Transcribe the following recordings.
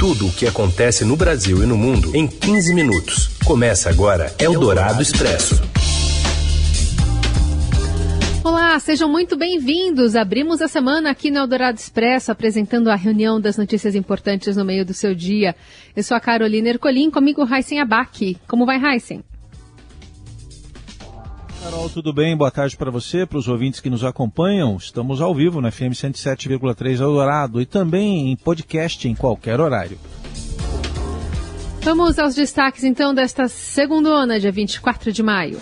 Tudo o que acontece no Brasil e no mundo em 15 minutos. Começa agora Eldorado Expresso. Olá, sejam muito bem-vindos. Abrimos a semana aqui no Eldorado Expresso, apresentando a reunião das notícias importantes no meio do seu dia. Eu sou a Carolina Ercolim, comigo Heisen Abac. Como vai, Heisen? Carol, tudo bem? Boa tarde para você, para os ouvintes que nos acompanham. Estamos ao vivo na FM 107,3 Eldorado e também em podcast em qualquer horário. Vamos aos destaques então desta segunda, dia 24 de maio.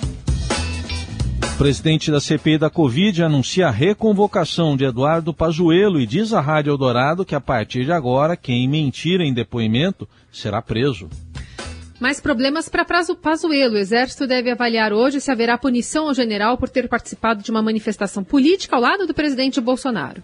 O presidente da CPI da Covid anuncia a reconvocação de Eduardo Pazuello e diz à Rádio Eldorado que a partir de agora quem mentir em depoimento será preso. Mais problemas para Pazuello. O Exército deve avaliar hoje se haverá punição ao general por ter participado de uma manifestação política ao lado do presidente Bolsonaro.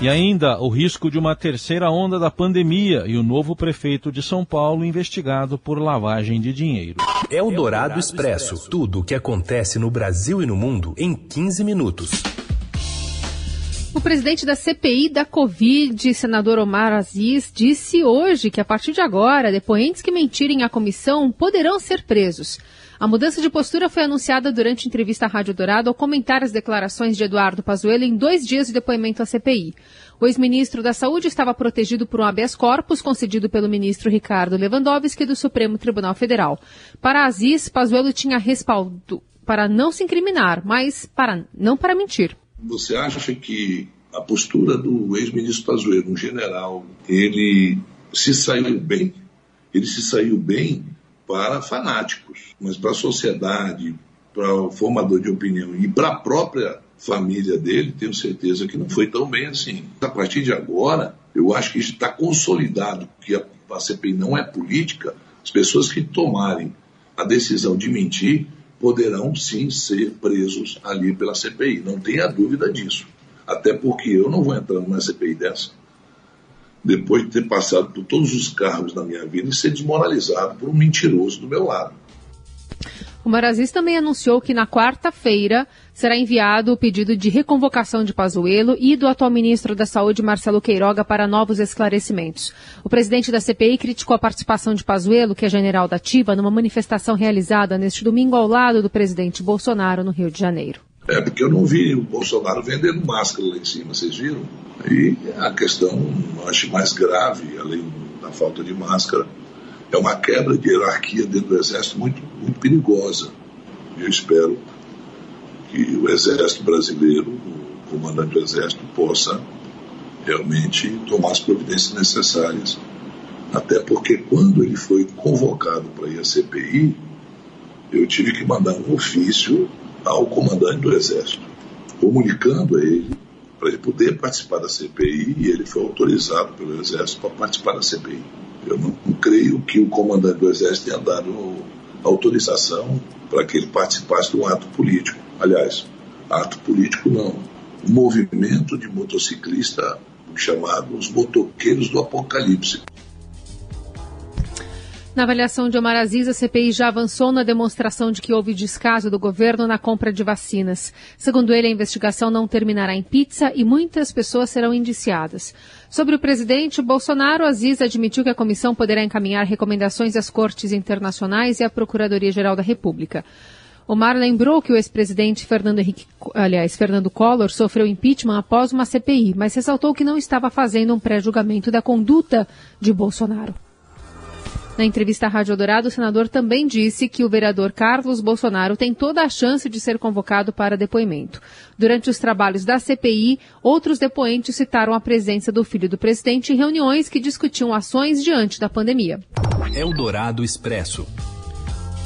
E ainda o risco de uma terceira onda da pandemia e o novo prefeito de São Paulo investigado por lavagem de dinheiro. É o Dourado Expresso. Tudo o que acontece no Brasil e no mundo em 15 minutos. O presidente da CPI da Covid, senador Omar Aziz, disse hoje que a partir de agora, depoentes que mentirem à comissão poderão ser presos. A mudança de postura foi anunciada durante entrevista à Rádio Dourado ao comentar as declarações de Eduardo Pazuello em dois dias de depoimento à CPI. O ex-ministro da Saúde estava protegido por um habeas corpus concedido pelo ministro Ricardo Lewandowski do Supremo Tribunal Federal. Para Aziz, Pazuello tinha respaldo para não se incriminar, mas para não para mentir. Você acha que a postura do ex-ministro Pazuello, um general, ele se saiu bem? Ele se saiu bem para fanáticos, mas para a sociedade, para o formador de opinião e para a própria família dele, tenho certeza que não foi tão bem assim. A partir de agora, eu acho que está consolidado que a, a CPI não é política. As pessoas que tomarem a decisão de mentir poderão sim ser presos ali pela CPI. Não tenha dúvida disso. Até porque eu não vou entrar numa CPI dessa depois de ter passado por todos os cargos da minha vida e ser desmoralizado por um mentiroso do meu lado. O Marazis também anunciou que na quarta-feira será enviado o pedido de reconvocação de Pazuello e do atual ministro da Saúde, Marcelo Queiroga, para novos esclarecimentos. O presidente da CPI criticou a participação de Pazuello, que é general da ativa, numa manifestação realizada neste domingo ao lado do presidente Bolsonaro, no Rio de Janeiro. É, porque eu não vi o Bolsonaro vendendo máscara lá em cima, vocês viram? E a questão, acho mais grave, além da falta de máscara, é uma quebra de hierarquia dentro do Exército muito, muito perigosa. Eu espero que o Exército brasileiro, o comandante do Exército, possa realmente tomar as providências necessárias. Até porque quando ele foi convocado para ir à CPI, eu tive que mandar um ofício ao comandante do Exército, comunicando a ele para ele poder participar da CPI e ele foi autorizado pelo Exército para participar da CPI. Eu não, creio que o comandante do Exército tenha dado autorização para que ele participasse de um ato político. Aliás, ato político não. Um movimento de motociclista chamado os motoqueiros do apocalipse. Na avaliação de Omar Aziz, a CPI já avançou na demonstração de que houve descaso do governo na compra de vacinas. Segundo ele, a investigação não terminará em pizza e muitas pessoas serão indiciadas. Sobre o presidente Bolsonaro, Aziz admitiu que a comissão poderá encaminhar recomendações às cortes internacionais e à Procuradoria-Geral da República. Omar lembrou que o ex-presidente Fernando Henrique, aliás, Fernando Collor sofreu impeachment após uma CPI, mas ressaltou que não estava fazendo um pré-julgamento da conduta de Bolsonaro. Na entrevista à Rádio Dourado, o senador também disse que o vereador Carlos Bolsonaro tem toda a chance de ser convocado para depoimento. Durante os trabalhos da CPI, outros depoentes citaram a presença do filho do presidente em reuniões que discutiam ações diante da pandemia. Eldorado Expresso.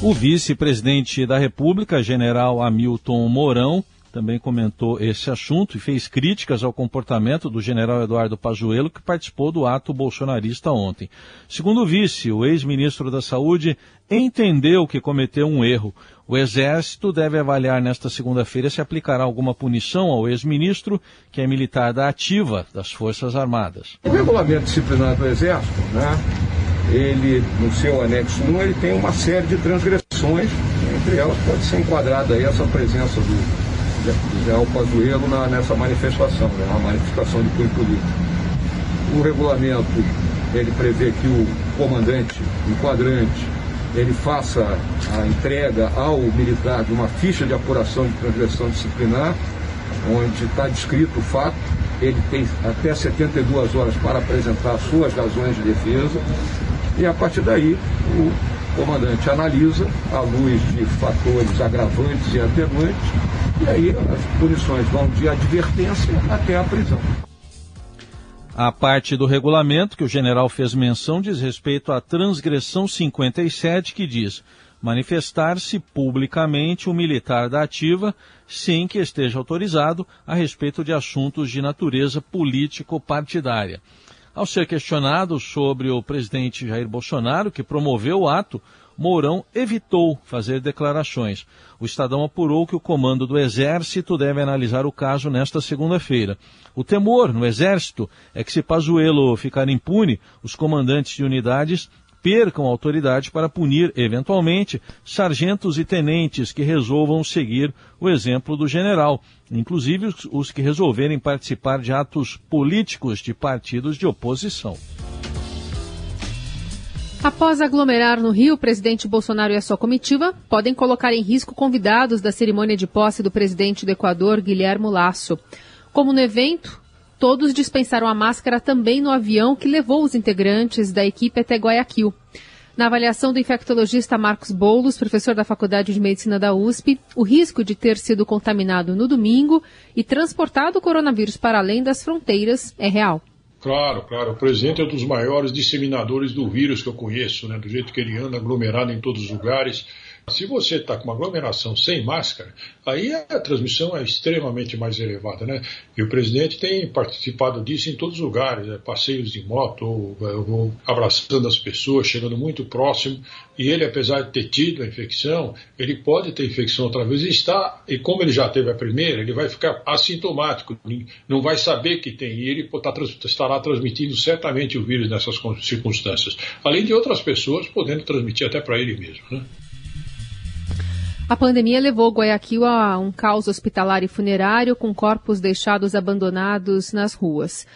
O vice-presidente da República, general Hamilton Mourão, também comentou esse assunto e fez críticas ao comportamento do general Eduardo Pazuello, que participou do ato bolsonarista ontem. Segundo o vice, o ex-ministro da Saúde entendeu que cometeu um erro. O Exército deve avaliar nesta segunda-feira se aplicará alguma punição ao ex-ministro, que é militar da ativa das Forças Armadas. O regulamento disciplinar do Exército, né, ele, no seu anexo 1, ele tem uma série de transgressões, entre elas pode ser enquadrada aí essa presença do general Pazuello na, nessa manifestação, né, uma manifestação de cunho político. O regulamento ele prevê que o comandante, o quadrante, ele faça a entrega ao militar de uma ficha de apuração de transgressão disciplinar, onde está descrito o fato, ele tem até 72 horas para apresentar suas razões de defesa, e a partir daí o comandante analisa à luz de fatores agravantes e atenuantes, e aí as punições vão de advertência até a prisão. A parte do regulamento que o general fez menção diz respeito à transgressão 57, que diz manifestar-se publicamente o militar da ativa sem que esteja autorizado a respeito de assuntos de natureza político-partidária. Ao ser questionado sobre o presidente Jair Bolsonaro, que promoveu o ato, Mourão evitou fazer declarações. O Estadão apurou que o comando do Exército deve analisar o caso nesta segunda-feira. O temor no Exército é que, se Pazuello ficar impune, os comandantes de unidades percam autoridade para punir, eventualmente, sargentos e tenentes que resolvam seguir o exemplo do general, inclusive os que resolverem participar de atos políticos de partidos de oposição. Após aglomerar no Rio, o presidente Bolsonaro e a sua comitiva podem colocar em risco convidados da cerimônia de posse do presidente do Equador, Guilherme Lasso. Como no evento, todos dispensaram a máscara também no avião que levou os integrantes da equipe até Guayaquil. Na avaliação do infectologista Marcos Boulos, professor da Faculdade de Medicina da USP, o risco de ter sido contaminado no domingo e transportado o coronavírus para além das fronteiras é real. Claro, claro. O presidente é um dos maiores disseminadores do vírus que eu conheço, né? Do jeito que ele anda aglomerado em todos os lugares. Se você está com uma aglomeração sem máscara, aí a transmissão é extremamente mais elevada, né? E o presidente tem participado disso em todos os lugares, né? passeios de moto, ou, ou, abraçando as pessoas, chegando muito próximo. E ele, apesar de ter tido a infecção, ele pode ter infecção outra vez e está. E como ele já teve a primeira, ele vai ficar assintomático, não vai saber que tem. E ele tá estará transmitindo certamente o vírus nessas circunstâncias, além de outras pessoas podendo transmitir até para ele mesmo, né? A pandemia levou Guayaquil a um caos hospitalar e funerário, com corpos deixados abandonados nas ruas.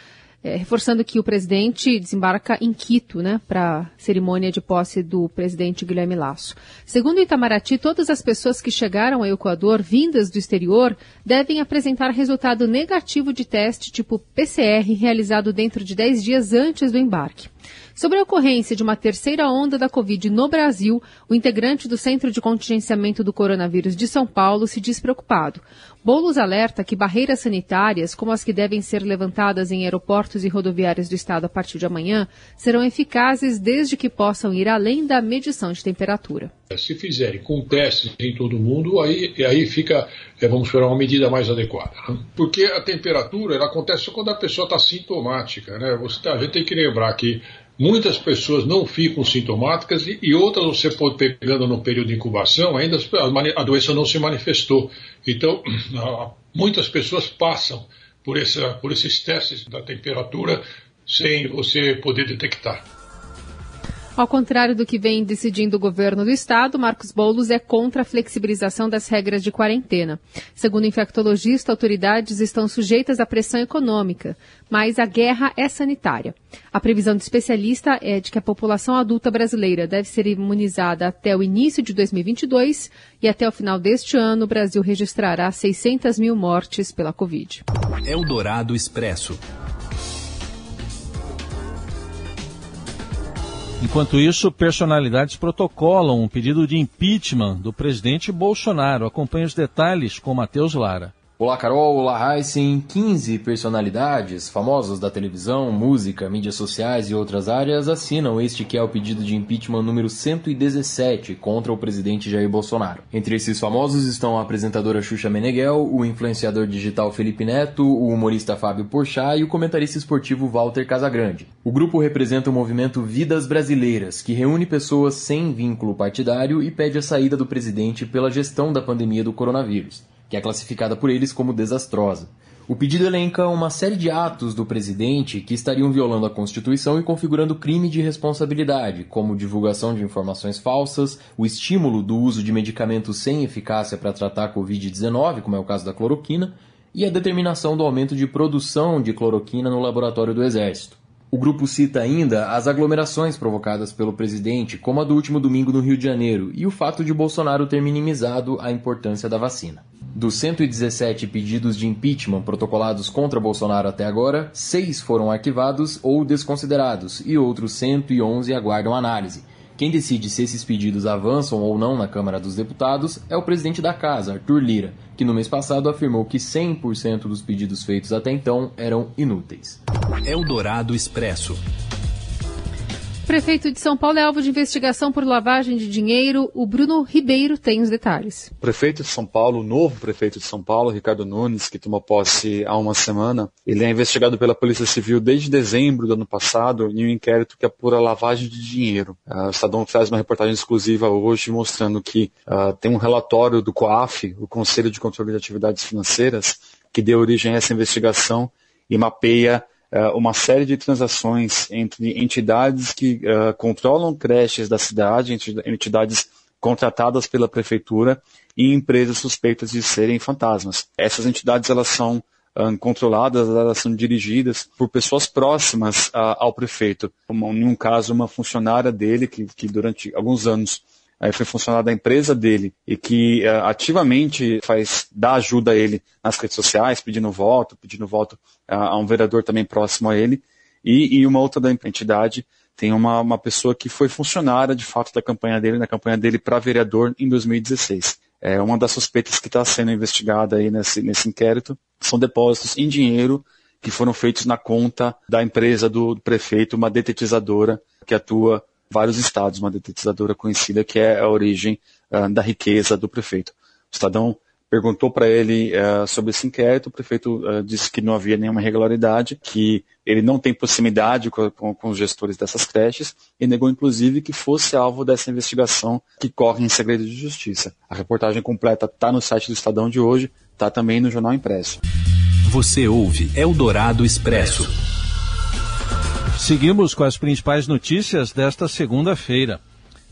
É, reforçando que o presidente desembarca em Quito, né, para a cerimônia de posse do presidente Guilherme Lasso. Segundo Itamaraty, todas as pessoas que chegaram ao Equador vindas do exterior devem apresentar resultado negativo de teste tipo PCR realizado dentro de 10 dias antes do embarque. Sobre a ocorrência de uma terceira onda da Covid no Brasil, o integrante do Centro de Contingenciamento do Coronavírus de São Paulo se diz preocupado. Boulos alerta que barreiras sanitárias, como as que devem ser levantadas em aeroportos e rodoviárias do estado a partir de amanhã, serão eficazes desde que possam ir além da medição de temperatura. Se fizerem com testes em todo mundo, aí, aí fica, é, vamos esperar, uma medida mais adequada. Né? Porque a temperatura ela acontece só quando a pessoa está sintomática. Né? Você, a gente tem que lembrar que Muitas pessoas não ficam sintomáticas e, e outras você pode pegando no período de incubação, ainda a, a doença não se manifestou. Então, muitas pessoas passam por, essa, por esses testes da temperatura sem você poder detectar. Ao contrário do que vem decidindo o governo do estado, Marcos Boulos é contra a flexibilização das regras de quarentena. Segundo o infectologista, autoridades estão sujeitas à pressão econômica, mas a guerra é sanitária. A previsão do especialista é de que a população adulta brasileira deve ser imunizada até o início de 2022 e até o final deste ano o Brasil registrará 600 mil mortes pela Covid. Eldorado Expresso. Enquanto isso, personalidades protocolam um pedido de impeachment do presidente Bolsonaro. Acompanhe os detalhes com Matheus Lara. Olá, Carol. Olá, Heisen. 15 personalidades famosas da televisão, música, mídias sociais e outras áreas assinam este que é o pedido de impeachment número 117 contra o presidente Jair Bolsonaro. Entre esses famosos estão a apresentadora Xuxa Meneghel, o influenciador digital Felipe Neto, o humorista Fábio Porchat e o comentarista esportivo Walter Casagrande. O grupo representa o movimento Vidas Brasileiras, que reúne pessoas sem vínculo partidário e pede a saída do presidente pela gestão da pandemia do coronavírus que é classificada por eles como desastrosa. O pedido elenca uma série de atos do presidente que estariam violando a Constituição e configurando crime de responsabilidade, como divulgação de informações falsas, o estímulo do uso de medicamentos sem eficácia para tratar a Covid-19, como é o caso da cloroquina, e a determinação do aumento de produção de cloroquina no laboratório do Exército. O grupo cita ainda as aglomerações provocadas pelo presidente, como a do último domingo no Rio de Janeiro, e o fato de Bolsonaro ter minimizado a importância da vacina. Dos 117 pedidos de impeachment protocolados contra Bolsonaro até agora, seis foram arquivados ou desconsiderados e outros 111 aguardam análise. Quem decide se esses pedidos avançam ou não na Câmara dos Deputados é o presidente da casa, Arthur Lira, que no mês passado afirmou que 100% dos pedidos feitos até então eram inúteis. Eldorado Expresso prefeito de São Paulo é alvo de investigação por lavagem de dinheiro. O Bruno Ribeiro tem os detalhes. O prefeito de São Paulo, o novo prefeito de São Paulo, Ricardo Nunes, que tomou posse há uma semana, ele é investigado pela Polícia Civil desde dezembro do ano passado em um inquérito que apura lavagem de dinheiro. Uh, o Estadão faz uma reportagem exclusiva hoje mostrando que uh, tem um relatório do COAF, o Conselho de Controle de Atividades Financeiras, que deu origem a essa investigação e mapeia uma série de transações entre entidades que uh, controlam creches da cidade, entidades contratadas pela prefeitura e empresas suspeitas de serem fantasmas. Essas entidades elas são um, controladas, elas são dirigidas por pessoas próximas uh, ao prefeito. em um caso, uma funcionária dele que, que durante alguns anos foi funcionário da empresa dele e que uh, ativamente faz dá ajuda a ele nas redes sociais, pedindo voto, pedindo voto a um vereador também próximo a ele. E, e uma outra da entidade tem uma, uma pessoa que foi funcionária de fato da campanha dele, na campanha dele para vereador em 2016. É uma das suspeitas que está sendo investigada aí nesse, nesse inquérito são depósitos em dinheiro que foram feitos na conta da empresa do prefeito, uma detetizadora que atua vários estados, uma detetizadora conhecida que é a origem uh, da riqueza do prefeito. O Estadão perguntou para ele uh, sobre esse inquérito, o prefeito uh, disse que não havia nenhuma irregularidade, que ele não tem proximidade com, com, com, os gestores dessas creches e negou inclusive que fosse alvo dessa investigação que corre em segredo de justiça. A reportagem completa está no site do Estadão de hoje, está também no Jornal Impresso. Você ouve Eldorado Expresso. Seguimos com as principais notícias desta segunda-feira.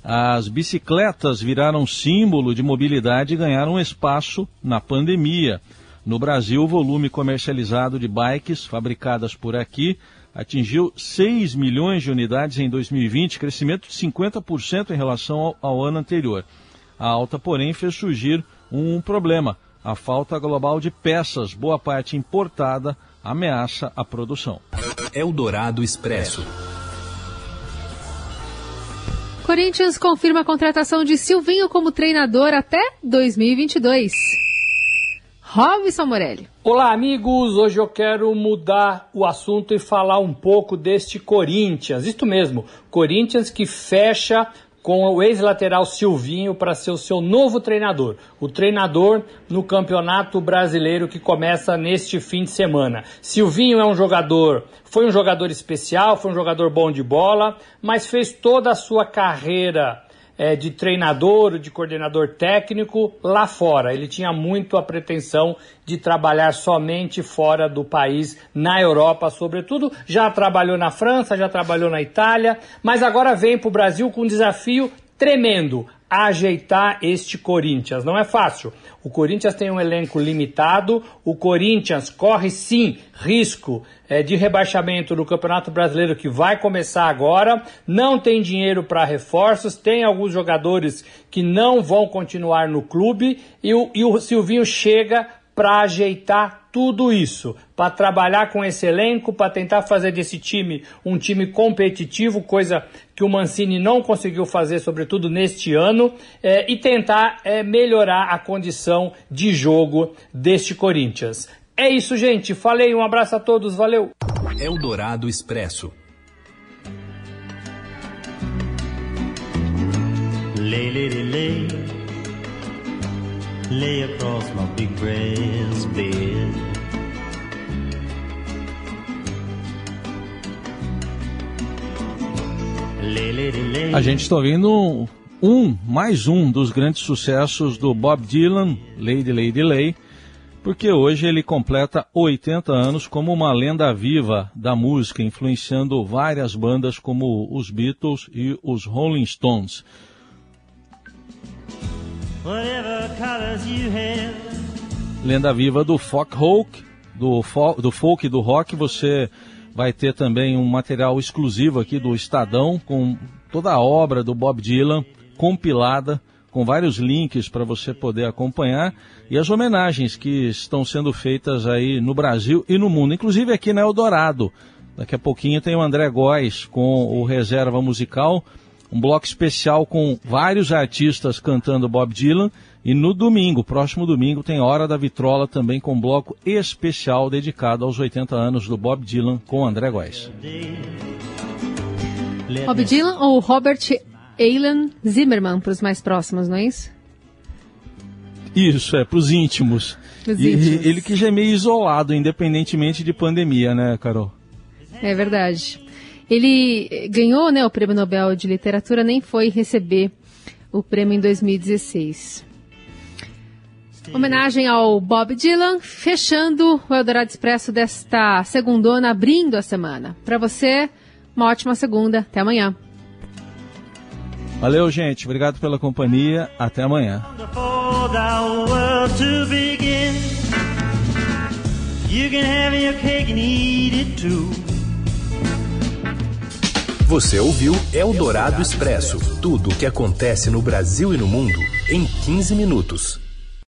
As bicicletas viraram símbolo de mobilidade e ganharam espaço na pandemia. No Brasil, o volume comercializado de bikes fabricadas por aqui atingiu 6 milhões de unidades em 2020, crescimento de 50% em relação ao, ao, ano anterior. A alta, porém, fez surgir um problema: a falta global de peças, boa parte importada, ameaça a produção. Eldorado Expresso. Corinthians confirma a contratação de Silvinho como treinador até 2022. Robson Morelli. Olá, amigos. Hoje eu quero mudar o assunto e falar um pouco deste Corinthians. Isto mesmo, Corinthians que fecha com o ex-lateral Silvinho para ser o seu novo treinador. O treinador no Campeonato Brasileiro que começa neste fim de semana. Silvinho é um jogador, foi um jogador especial, foi um jogador bom de bola, mas fez toda a sua carreira é, de treinador, de coordenador técnico lá fora. Ele tinha muito a pretensão de trabalhar somente fora do país, na Europa, sobretudo. Já trabalhou na França, já trabalhou na Itália, mas agora vem para o Brasil com um desafio tremendo ajeitar este Corinthians. Não é fácil. O Corinthians tem um elenco limitado, o Corinthians corre sim risco é, de rebaixamento no Campeonato Brasileiro que vai começar agora, não tem dinheiro para reforços, tem alguns jogadores que não vão continuar no clube e o, e o Silvinho chega para ajeitar tudo isso, para trabalhar com esse elenco, para tentar fazer desse time um time competitivo, coisa que o Mancini não conseguiu fazer, sobretudo neste ano, é, e tentar é, melhorar a condição de jogo deste Corinthians. É isso, gente. Falei, um abraço a todos, valeu. Eldorado Expresso. Lay, lay, lay lay across my big brass A gente está ouvindo um, mais um dos grandes sucessos do Bob Dylan, Lady Lady Lay, porque hoje ele completa 80 anos como uma lenda viva da música, influenciando várias bandas como os Beatles e os Rolling Stones. Lenda viva do folk rock, do, fo do folk e do rock, você vai ter também um material exclusivo aqui do Estadão com toda a obra do Bob Dylan compilada com vários links para você poder acompanhar e as homenagens que estão sendo feitas aí no Brasil e no mundo, inclusive aqui na Eldorado. Daqui a pouquinho tem o André Góes com o Reserva Musical, um bloco especial com vários artistas cantando Bob Dylan. E no domingo, próximo domingo, tem Hora da Vitrola também com um bloco especial dedicado aos 80 anos do Bob Dylan com André Góes. Bob Dylan ou Robert Alan Zimmerman para os mais próximos, não é isso? Isso, é, para os íntimos. Os íntimos. E, ele que já é meio isolado, independentemente de pandemia, né, Carol? É verdade. Ele ganhou né, o Prêmio Nobel de Literatura, nem foi receber o prêmio em 2016. Homenagem ao Bob Dylan, fechando o Eldorado Expresso desta segundona, abrindo a semana. Para você, uma ótima segunda. Até amanhã. Valeu, gente. Obrigado pela companhia. Até amanhã. Você ouviu Eldorado Expresso tudo o que acontece no Brasil e no mundo em 15 minutos.